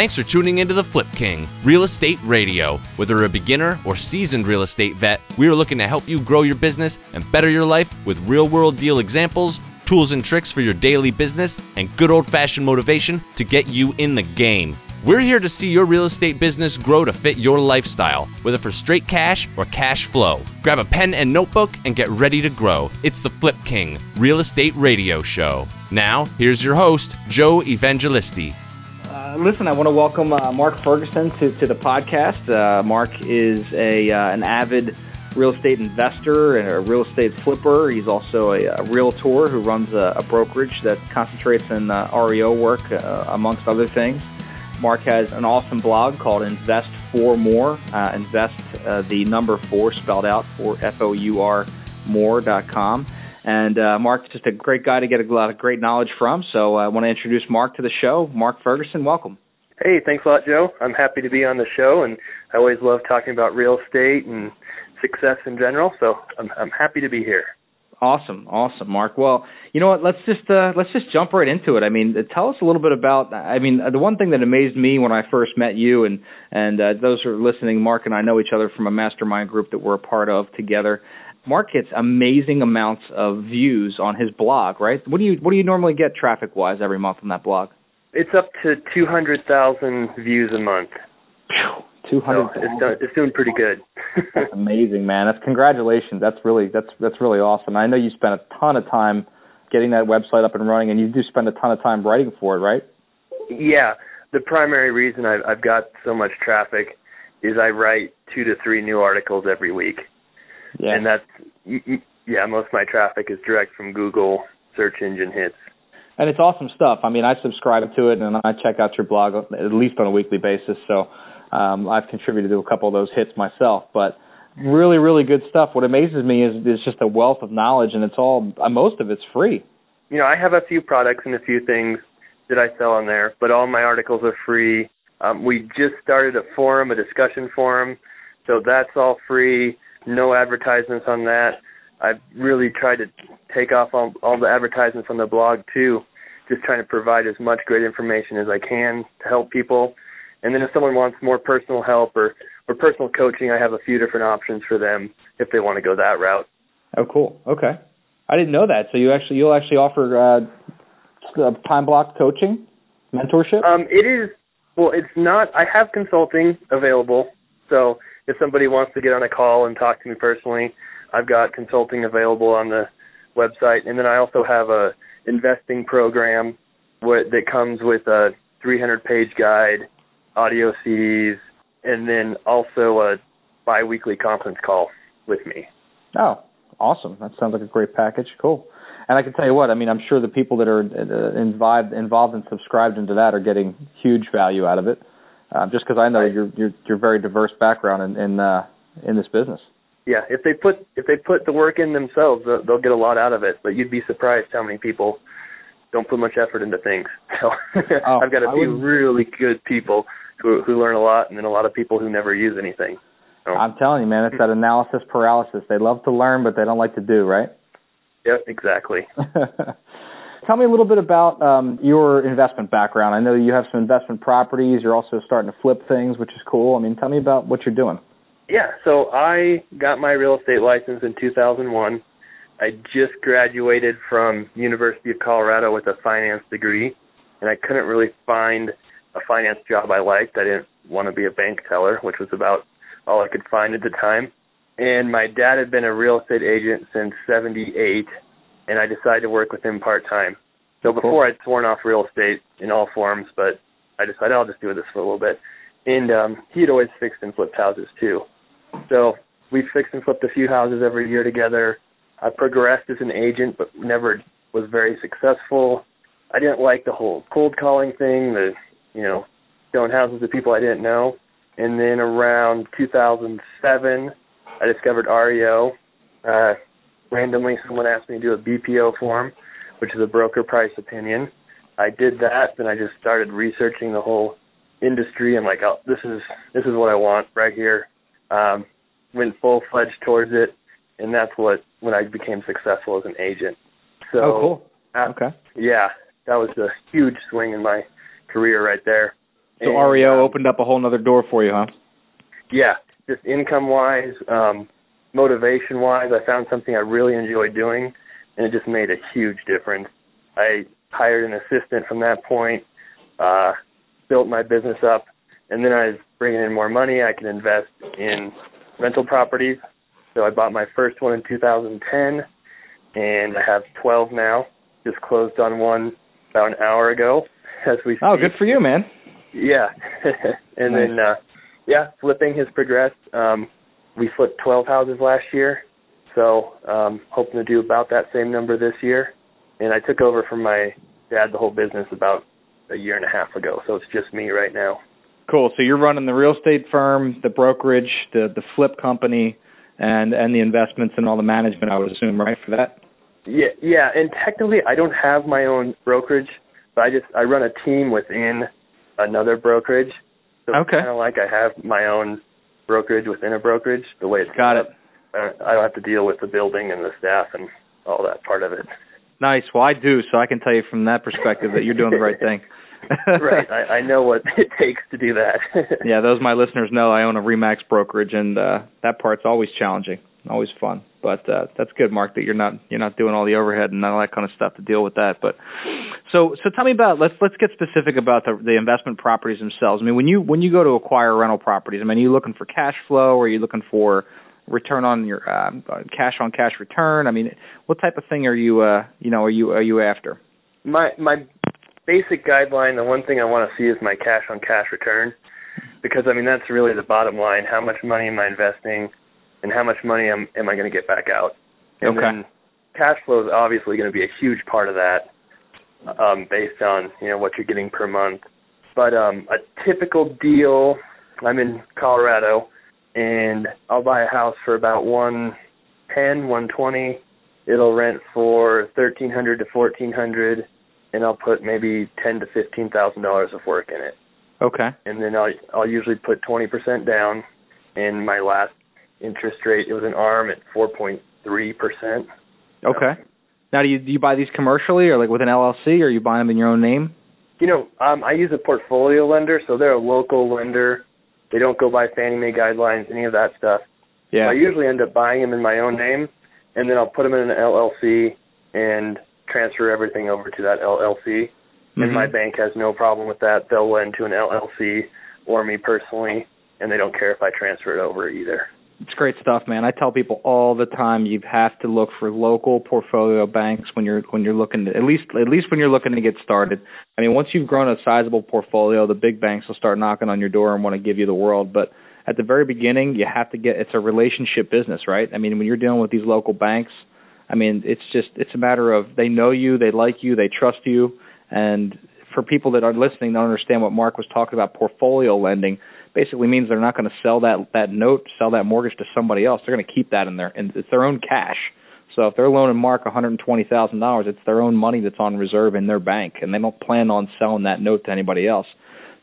Thanks for tuning into the Flip King Real Estate Radio. Whether a beginner or seasoned real estate vet, we are looking to help you grow your business and better your life with real world deal examples, tools and tricks for your daily business, and good old fashioned motivation to get you in the game. We're here to see your real estate business grow to fit your lifestyle, whether for straight cash or cash flow. Grab a pen and notebook and get ready to grow. It's the Flip King Real Estate Radio Show. Now, here's your host, Joe Evangelisti. Uh, listen, I want to welcome uh, Mark Ferguson to, to the podcast. Uh, Mark is a uh, an avid real estate investor and a real estate flipper. He's also a, a realtor who runs a, a, brokerage that concentrates in uh, REO work, amongst other things. Mark has an awesome blog called Invest Four More. Invest the number four spelled out for F O U R more.com. And uh, Mark's just a great guy to get a lot of great knowledge from. So uh, I want to introduce Mark to the show. Mark Ferguson, welcome. Hey, thanks a lot, Joe. I'm happy to be on the show, and I always love talking about real estate and success in general. So I'm, I'm happy to be here. Awesome, awesome, Mark. Well, you know what? Let's just uh, let's just jump right into it. I mean, tell us a little bit about. I mean, the one thing that amazed me when I first met you, and and uh, those who are listening, Mark and I know each other from a mastermind group that we're a part of together. Mark gets amazing amounts of views on his blog, right? What do you what do you normally get traffic wise every month on that blog? It's up to two hundred thousand views a month. Two hundred. So it's, done, it's doing pretty good. that's amazing, man. That's congratulations. That's really that's that's really awesome. I know you spent a ton of time getting that website up and running, and you do spend a ton of time writing for it, right? Yeah. The primary reason I've, I've got so much traffic is I write two to three new articles every week. Yeah. And that's yeah, most of my traffic is direct from Google search engine hits. And it's awesome stuff. I mean, I subscribe to it and I check out your blog at least on a weekly basis. So um, I've contributed to a couple of those hits myself, but really, really good stuff. What amazes me is it's just a wealth of knowledge, and it's all uh, most of it's free. You know, I have a few products and a few things that I sell on there, but all my articles are free. Um, we just started a forum, a discussion forum, so that's all free. No advertisements on that. I've really tried to take off all, all the advertisements on the blog too, just trying to provide as much great information as I can to help people and then if someone wants more personal help or or personal coaching, I have a few different options for them if they want to go that route. Oh, cool. Okay, I didn't know that. So you actually you'll actually offer uh, time block coaching, mentorship. Um, it is well, it's not. I have consulting available. So if somebody wants to get on a call and talk to me personally, I've got consulting available on the website, and then I also have a investing program that comes with a 300 page guide audio CDs, and then also a biweekly conference call with me. Oh, awesome! That sounds like a great package. Cool. And I can tell you what, I mean, I'm sure the people that are uh, involved involved and subscribed into that are getting huge value out of it. Um, just because I know you're you're you're very diverse background in in, uh, in this business. Yeah, if they put if they put the work in themselves, they'll, they'll get a lot out of it. But you'd be surprised how many people don't put much effort into things. So oh, I've got a few really good people who who learn a lot, and then a lot of people who never use anything. So. I'm telling you, man, it's that analysis paralysis. They love to learn, but they don't like to do, right? Yep, exactly. Tell me a little bit about um, your investment background. I know you have some investment properties. You're also starting to flip things, which is cool. I mean, tell me about what you're doing. Yeah, so I got my real estate license in 2001. I just graduated from University of Colorado with a finance degree, and I couldn't really find a finance job I liked. I didn't want to be a bank teller, which was about all I could find at the time. And my dad had been a real estate agent since 78, and I decided to work with him part time. So before I'd sworn off real estate in all forms, but I decided I'll just do this for a little bit. And um he had always fixed and flipped houses too. So we fixed and flipped a few houses every year together. I progressed as an agent but never was very successful. I didn't like the whole cold calling thing, the you know, showing houses to people I didn't know. And then around 2007, I discovered REO. Uh, randomly, someone asked me to do a BPO form, which is a broker price opinion. I did that, then I just started researching the whole industry. I'm like, oh, this is this is what I want right here. Um, went full fledged towards it, and that's what when I became successful as an agent. So, oh, cool. Uh, okay. Yeah, that was a huge swing in my career right there. So And, REO um, opened up a whole other door for you, huh? Yeah, just income wise, um, motivation wise, I found something I really enjoyed doing, and it just made a huge difference. I hired an assistant from that point, uh, built my business up, and then I was bringing in more money. I could invest in rental properties. So I bought my first one in 2010, and I have 12 now. Just closed on one about an hour ago as we speak. Oh, good for you, man. Yeah. and Nice. then uh yeah, flipping has progressed. Um we flipped 12 houses last year. So, um hoping to do about that same number this year. And I took over from my dad the whole business about a year and a half ago. So it's just me right now. Cool. So you're running the real estate firm, the brokerage, the the flip company, and and the investments and all the management. I would assume, right, for that. Yeah, yeah, and technically I don't have my own brokerage, but I just I run a team within another brokerage. So Okay. kind of like I have my own brokerage within a brokerage. The way it's Got it. up. I don't, I don't have to deal with the building and the staff and all that part of it. Nice. Well, I do, so I can tell you from that perspective that you're doing the right thing. right. I, I know what it takes to do that. yeah, those my listeners know I own a Remax brokerage, and uh, that part's always challenging, always fun. But uh, that's good, Mark, that you're not you're not doing all the overhead and all that kind of stuff to deal with that. But so so tell me about let's let's get specific about the the investment properties themselves. I mean, when you when you go to acquire rental properties, I mean, are you looking for cash flow, or are you looking for return on your uh, cash on cash return? I mean, what type of thing are you uh you know are you are you after? my my basic guideline, the one thing I want to see is my cash on cash return, because I mean that's really the bottom line. How much money am I investing, and how much money am am I going to get back out? And Okay. then cash flow is obviously going to be a huge part of that, um, based on you know what you're getting per month. But um, a typical deal, I'm in Colorado, and I'll buy a house for about one ten, one twenty. It'll rent for thirteen hundred to fourteen hundred and I'll put maybe ten to fifteen thousand dollars of work in it, Okay. and then I'll I'll usually put twenty percent down, and my last interest rate it was an arm at four point three percent. Okay. Now, do you do you buy these commercially or like with an LLC, or you buying them in your own name? You know, um, I use a portfolio lender, so they're a local lender. They don't go by Fannie Mae guidelines, any of that stuff. Yeah. I usually end up buying them in my own name, and then I'll put them in an LLC and transfer everything over to that LLC. And Mhm. my bank has no problem with that. They'll lend to an LLC or me personally, and they don't care if I transfer it over either. It's great stuff, man. I tell people all the time you have to look for local portfolio banks when you're when you're looking to, at least at least when you're looking to get started. I mean, once you've grown a sizable portfolio, the big banks will start knocking on your door and want to give you the world, but at the very beginning, you have to get it's a relationship business, right? I mean, when you're dealing with these local banks, I mean, it's just it's a matter of they know you, they like you, they trust you, and for people that are listening don't understand what Mark was talking about portfolio lending basically means they're not going to sell that that note, sell that mortgage to somebody else. They're going to keep that in their and it's their own cash. So if they're loaning Mark one hundred and twenty thousand dollars, it's their own money that's on reserve in their bank, and they don't plan on selling that note to anybody else.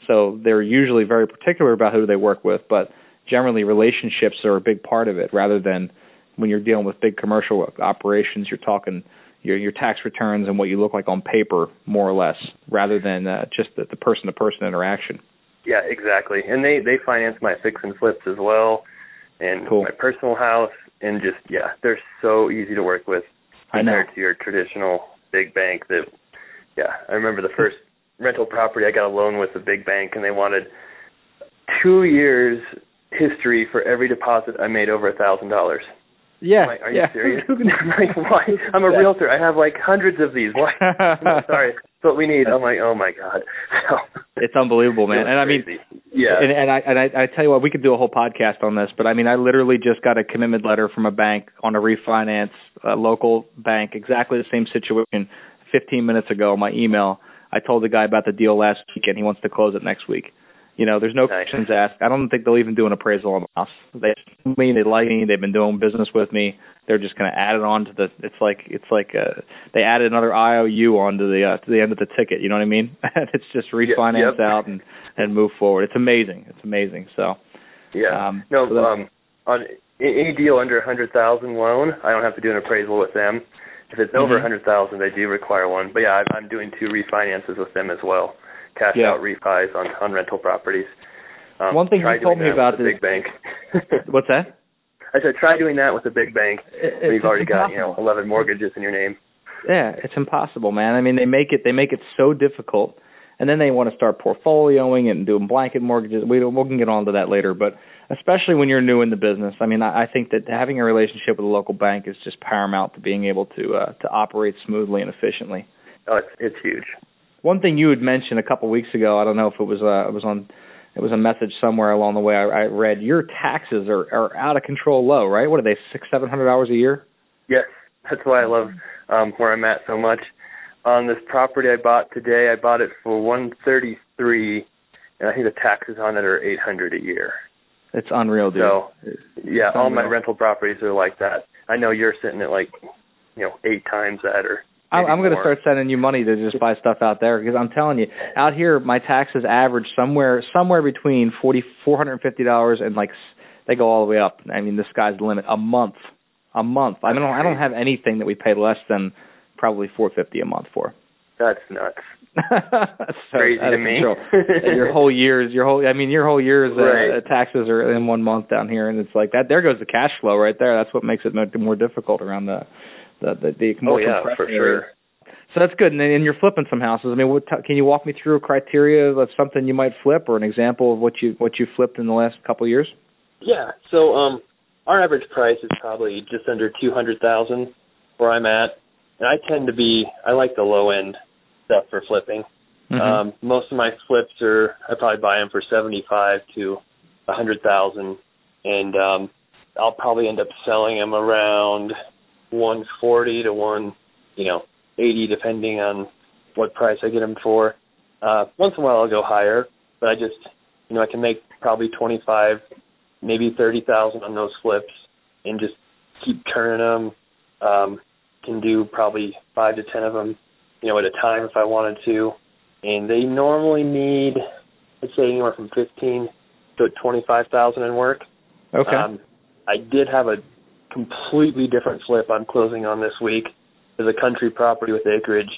So they're usually very particular about who they work with, but generally relationships are a big part of it. Rather than when you're dealing with big commercial operations, you're talking your your tax returns and what you look like on paper, more or less, rather than uh, just the, the person-to-person interaction. Yeah, exactly. And they they finance my fix and flips as well, and Cool. my personal house, and just yeah, they're so easy to work with compared to your traditional big bank. That yeah, I remember the first rental property I got a loan with a big bank, and they wanted two years history for every deposit I made over a thousand dollars. Yeah. Like, are you yeah. serious? I'm like, why? I'm a Yeah. realtor. I have like hundreds of these. Why? I'm sorry, that's what we need. I'm like, oh my god. So, It's unbelievable, man. And I mean, yeah, and, and I and I, I tell you what, we could do a whole podcast on this, but I mean, I literally just got a commitment letter from a bank on a refinance, a local bank, exactly the same situation. 15 minutes ago, my email, I told the guy about the deal last week, and he wants to close it next week. You know, there's no Nice. questions asked. I don't think they'll even do an appraisal on the house. They know me, they like me, they've been doing business with me. They're just going to add it on to the. It's like it's like uh, they added another IOU onto the uh, to the end of the ticket. You know what I mean? And it's just refinance yep. out and and move forward. It's amazing. It's amazing. So yeah. um, no, so um, on any deal under a hundred thousand loan, I don't have to do an appraisal with them. If it's over Mhm. a hundred thousand, they do require one. But yeah, I'm, I'm doing two refinances with them as well, cash Yeah. out refis on on rental properties. Um, One thing you told me about the this- big bank. What's that? I said try doing that with a big bank. When you've already got you know 11 mortgages in your name. Yeah, it's impossible, man. I mean, they make it they make it so difficult, and then they want to start portfolioing and doing blanket mortgages. We we can get on to that later, but especially when you're new in the business, I mean, I, I think that having a relationship with a local bank is just paramount to being able to uh, to operate smoothly and efficiently. Oh, it's it's huge. One thing you had mentioned a couple weeks ago, I don't know if it was uh, it was on it was a message somewhere along the way I, I read your taxes are are out of control low, right? What are they six seven hundred dollars a year? Yes, that's why I love um, where I'm at so much. On this property I bought today, I bought it for 133, and I think the taxes on it are 800 a year. It's unreal, dude. So, yeah, all my rental properties are like that. I know you're sitting at like, you know, eight times that or. I'm, going to start sending you money to just buy stuff out there because I'm telling you, out here my taxes average somewhere somewhere between forty four hundred and fifty dollars and like s- they go all the way up. I mean, the sky's the limit. A month, a month. I don't I don't have anything that we pay less than probably four fifty a month for. That's nuts. That's so Crazy to me. your whole year's your whole I mean your whole year's uh, taxes are in one month down here and it's like that there goes the cash flow right there. That's what makes it more difficult around the the the, the Oh yeah, compressed for area. sure. So that's good. And, then- and you're flipping some houses. I mean, what t- can you walk me through a criteria of something you might flip, or an example of what you what you flipped in the last couple of years? Yeah. So um our average price is probably just under two hundred thousand where I'm at. And I tend to be I like the low end stuff for flipping. Mhm. Um most of my flips are I probably buy them for seventy five to a hundred thousand and um I'll probably end up selling them around one forty to one you know, eighty depending on what price I get them for. Uh once in a while I'll go higher, but I just you know, I can make probably twenty five maybe thirty thousand on those flips and just keep turning them. Um, can do probably five to ten of them, you know, at a time if I wanted to. And they normally need, I'd say anywhere from fifteen to twenty-five thousand in work. okay. Um, I did have a completely different flip I'm closing on this week. It's a country property with acreage.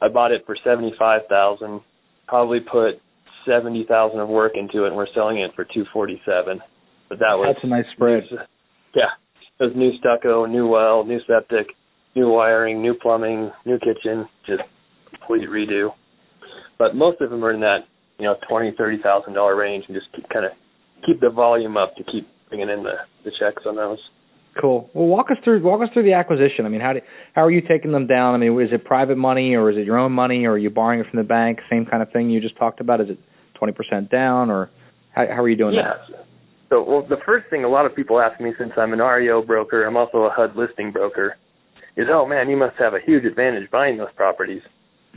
I bought it for seventy-five thousand. Probably put seventy thousand of work into it, and we're selling it for two forty-seven. But that was that's a nice spread. yeah, it was new stucco, new well, new septic, new wiring, new plumbing, new kitchen, just complete redo. But most of them are in that you know twenty, thirty thousand dollar range, and just keep, kind of keep the volume up to keep bringing in the the checks on those. Cool. Well, walk us through walk us through the acquisition. I mean, how do how are you taking them down? I mean, is it private money or is it your own money or are you borrowing it from the bank? Same kind of thing you just talked about. Is it twenty percent down or how how are you doing yeah. So, well, the first thing a lot of people ask me, since I'm an REO broker, I'm also a HUD listing broker, is, oh man, you must have a huge advantage buying those properties.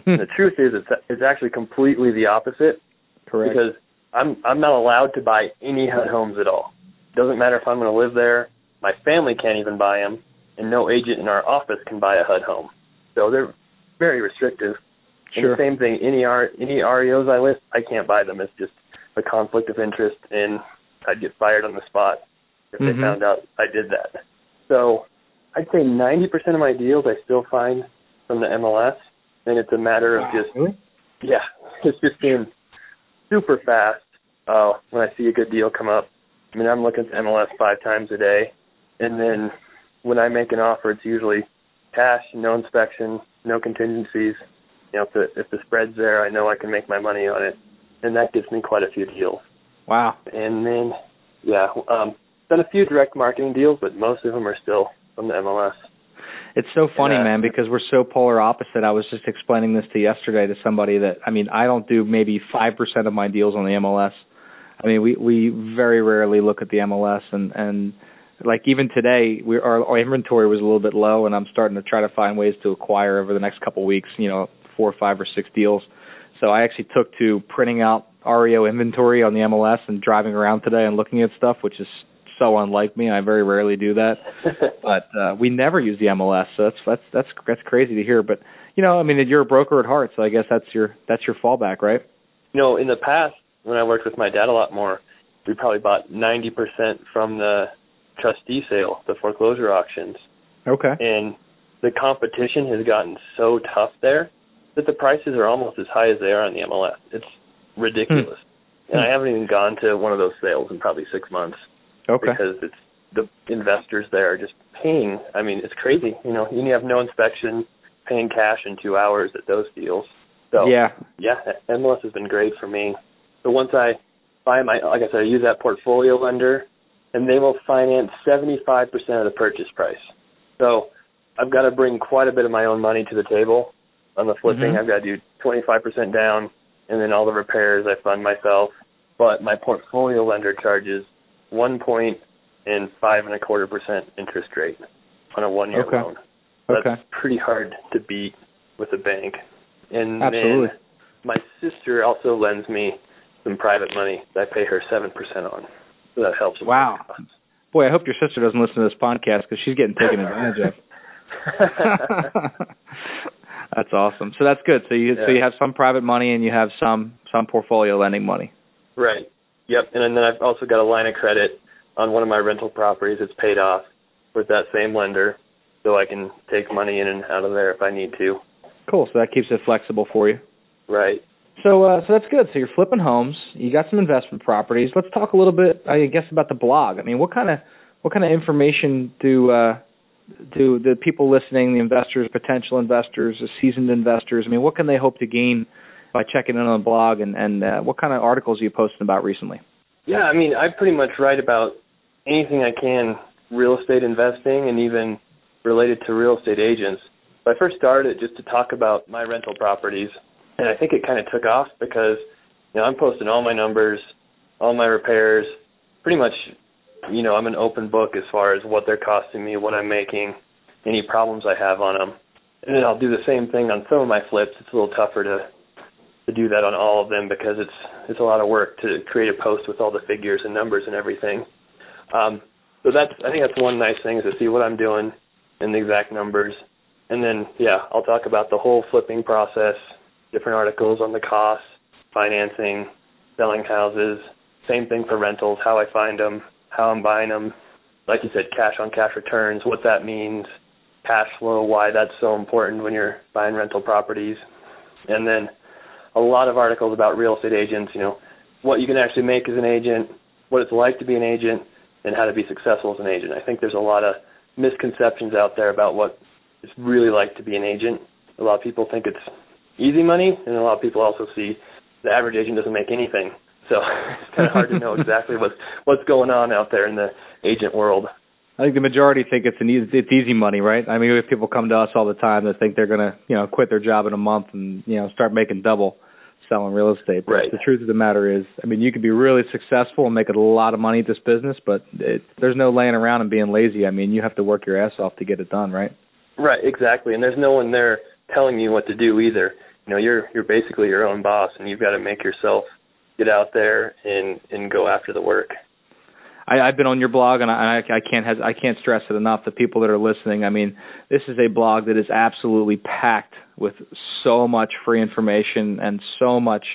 Hmm. the truth is, it's it's actually completely the opposite. Correct. because I'm I'm not allowed to buy any HUD homes at all. Doesn't matter if I'm going to live there. My family can't even buy them, and no agent in our office can buy a HUD home. So they're very restrictive. And the same thing, any R any REOs I list, I can't buy them. It's just a conflict of interest, and I'd get fired on the spot if Mhm. they found out I did that. So I'd say 90% of my deals I still find from the MLS, and it's a matter of just Really? yeah, it's just being super fast uh, when I see a good deal come up. I mean, I'm looking at MLS five times a day, and then when I make an offer, it's usually cash, no inspection, no contingencies. You know, if the if the spread's there, I know I can make my money on it, and that gives me quite a few deals. Wow. And then, yeah, um, done a few direct marketing deals, but most of them are still from the MLS. It's so funny, Yeah. man, because we're so polar opposite. I was just explaining this to yesterday to somebody that I mean, I don't do maybe five percent of my deals on the MLS. I mean, we we very rarely look at the MLS, and and like even today, we our, our inventory was a little bit low, and I'm starting to try to find ways to acquire over the next couple of weeks. You know, four or five or six deals. So I actually took to printing out REO inventory on the MLS and driving around today and looking at stuff, which is so unlike me. I very rarely do that but uh, we never use the MLS. So that's that's that's that's crazy to hear. But you know, I mean, you're a broker at heart, so I guess that's your that's your fallback, right? you know, in the past when I worked with my dad a lot more, we probably bought ninety percent from the trustee sale, the foreclosure auctions. Okay. And the competition has gotten so tough there that the prices are almost as high as they are on the MLS. It's ridiculous. Hmm. And I haven't even gone to one of those sales in probably six months. Okay. Because it's the investors there are just paying. I mean, it's crazy. You know, you have no inspection, paying cash in two hours at those deals. So yeah, yeah, MLS has been great for me. So once I buy my, like I said, I use that portfolio lender, and they will finance 75% of the purchase price. So I've got to bring quite a bit of my own money to the table on the flipping. Mm-hmm. I've got to do 25% down, and then all the repairs I fund myself. But my portfolio lender charges one point and five and a quarter percent interest rate on a one year okay. loan. That's okay. pretty hard to beat with a bank. And Absolutely. then my sister also lends me some private money that I pay her seven percent on. So that helps. Wow. Boy, I hope your sister doesn't listen to this podcast because she's getting taken advantage of. that's awesome. So that's good. So you yeah. so you have some private money and you have some some portfolio lending money. Right. Yep. And then I've also got a line of credit on one of my rental properties. It's paid off with that same lender, so I can take money in and out of there if I need to. Cool. So that keeps it flexible for you. Right. So uh, so that's good. So you're flipping homes. You got some investment properties. Let's talk a little bit, I guess, about the blog. I mean, what kind of what kind of information do uh, do the people listening, the investors, potential investors, the seasoned investors? I mean, what can they hope to gain by checking in on the blog? And and uh, what kind of articles are you posting about recently? Yeah, I mean, I pretty much write about anything I can real estate investing and even related to real estate agents. So I first started just to talk about my rental properties, and I think it kind of took off because you know I'm posting all my numbers, all my repairs, pretty much. You know, I'm an open book as far as what they're costing me, what I'm making, any problems I have on them, and then I'll do the same thing on some of my flips. It's a little tougher to to do that on all of them because it's it's a lot of work to create a post with all the figures and numbers and everything. Um, so that's I think that's one nice thing is to see what I'm doing and the exact numbers. And then yeah, I'll talk about the whole flipping process, different articles on the costs, financing, selling houses, same thing for rentals, how I find them, how I'm buying them. Like you said, cash on cash returns, what that means, cash flow, why that's so important when you're buying rental properties. And then a lot of articles about real estate agents, you know, what you can actually make as an agent, what it's like to be an agent, and how to be successful as an agent. I think there's a lot of misconceptions out there about what it's really like to be an agent. A lot of people think it's easy money, and a lot of people also see the average agent doesn't make anything. So it's kind of hard to know exactly what's what's going on out there in the agent world. I think the majority think it's an easy, it's easy money, right? I mean, we have people come to us all the time that think they're gonna, you know, quit their job in a month and you know start making double selling real estate. But right. the truth of the matter is, I mean, you could be really successful and make a lot of money at this business, but it, there's no laying around and being lazy. I mean, you have to work your ass off to get it done, right? Right, exactly. And there's no one there telling you what to do either. You know, you're you're basically your own boss, and you've got to make yourself get out there and and go after the work. I, I've been on your blog, and I, I can't has, I can't stress it enough. The people that are listening, I mean, this is a blog that is absolutely packed with so much free information and so much.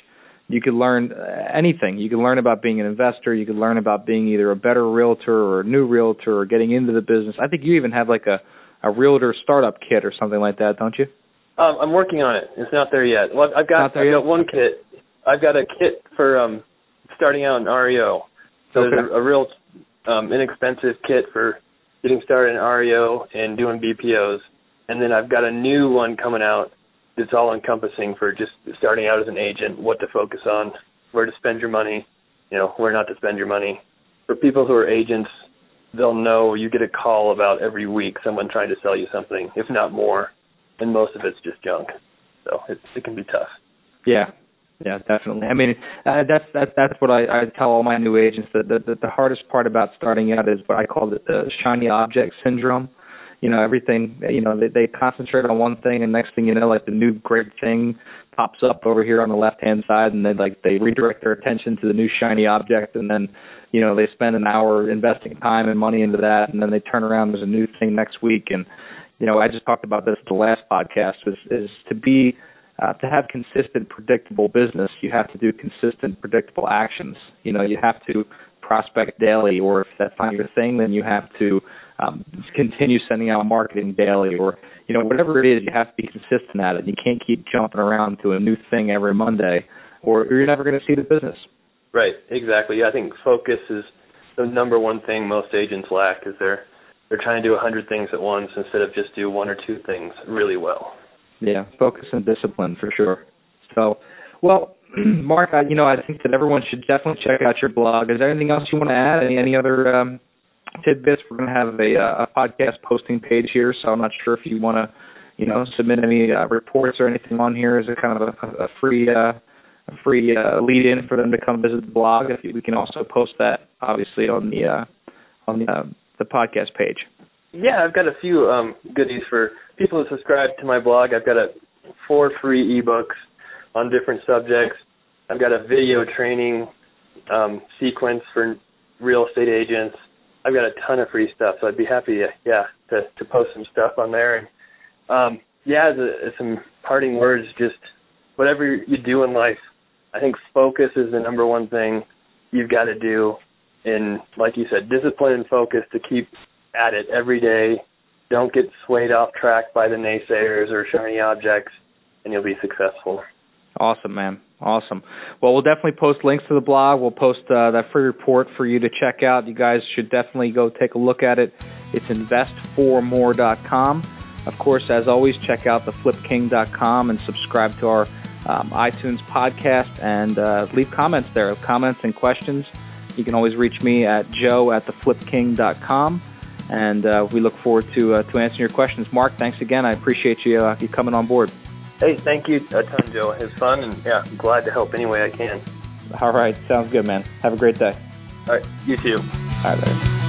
You could learn uh, anything. You can learn about being an investor. You can learn about being either a better realtor or a new realtor or getting into the business. I think you even have like a a realtor startup kit or something like that, don't you? Um, I'm working on it. It's not there yet. Well, I've got I've got one kit. I've got a kit for um starting out in REO. So okay. there's a, a real um, inexpensive kit for getting started in REO and doing BPOs. And then I've got a new one coming out that's all encompassing for just starting out as an agent, what to focus on, where to spend your money, you know, where not to spend your money. For people who are agents, they'll know you get a call about every week someone trying to sell you something, if not more, and most of it's just junk. So it, it can be tough. Yeah, yeah, definitely. I mean, uh, that's that's that's what I, I tell all my new agents that the, the the hardest part about starting out is what I call the, the shiny object syndrome. You know, everything. You know, they they concentrate on one thing, and next thing you know, like the new great thing pops up over here on the left hand side, and they like they redirect their attention to the new shiny object, and then you know they spend an hour investing time and money into that, and then they turn around there's a new thing next week, and you know I just talked about this at the last podcast is is to be uh, to have consistent, predictable business, you have to do consistent, predictable actions. You know, you have to prospect daily, or if that's not your thing, then you have to um, continue sending out marketing daily, or you know, whatever it is, you have to be consistent at it. You can't keep jumping around to a new thing every Monday. or you're never going to see the business. Right, exactly. Yeah, I think focus is the number one thing most agents lack is they're they're trying to do a hundred things at once instead of just do one or two things really well. Yeah, focus and discipline for sure. So, well, Mark, I, you know, I think that everyone should definitely check out your blog. Is there anything else you want to add? Any any other um, tidbits? We're going to have a, a podcast posting page here, so I'm not sure if you want to, you know, submit any uh, reports or anything on here. Is it kind of a, a free uh, a free uh, lead in for them to come visit the blog? If we can also post that, obviously, on the uh, on the uh, the podcast page. Yeah, I've got a few um, goodies for people who subscribe to my blog. I've got a four free ebooks on different subjects. I've got a video training um, sequence for real estate agents. I've got a ton of free stuff, so I'd be happy, to, yeah, to to post some stuff on there. And um, yeah, the, some parting words. Just whatever you do in life, I think focus is the number one thing you've got to do. And like you said, discipline and focus to keep at it every day. Don't get swayed off track by the naysayers or shiny objects, and you'll be successful. Awesome, man. Awesome. Well, we'll definitely post links to the blog. We'll post uh, that free report for you to check out. You guys should definitely go take a look at it. It's invest4more.com. Of course, as always, check out theflipking.com and subscribe to our um, iTunes podcast and uh, leave comments there. Comments and questions. You can always reach me at joe at theflipking.com. And uh, we look forward to uh, to answering your questions. Mark, thanks again. I appreciate you uh, you coming on board. Hey, thank you a ton, Joe. It was fun, and yeah, I'm glad to help any way I can. All right, sounds good, man. Have a great day. All right, you too. All right, later.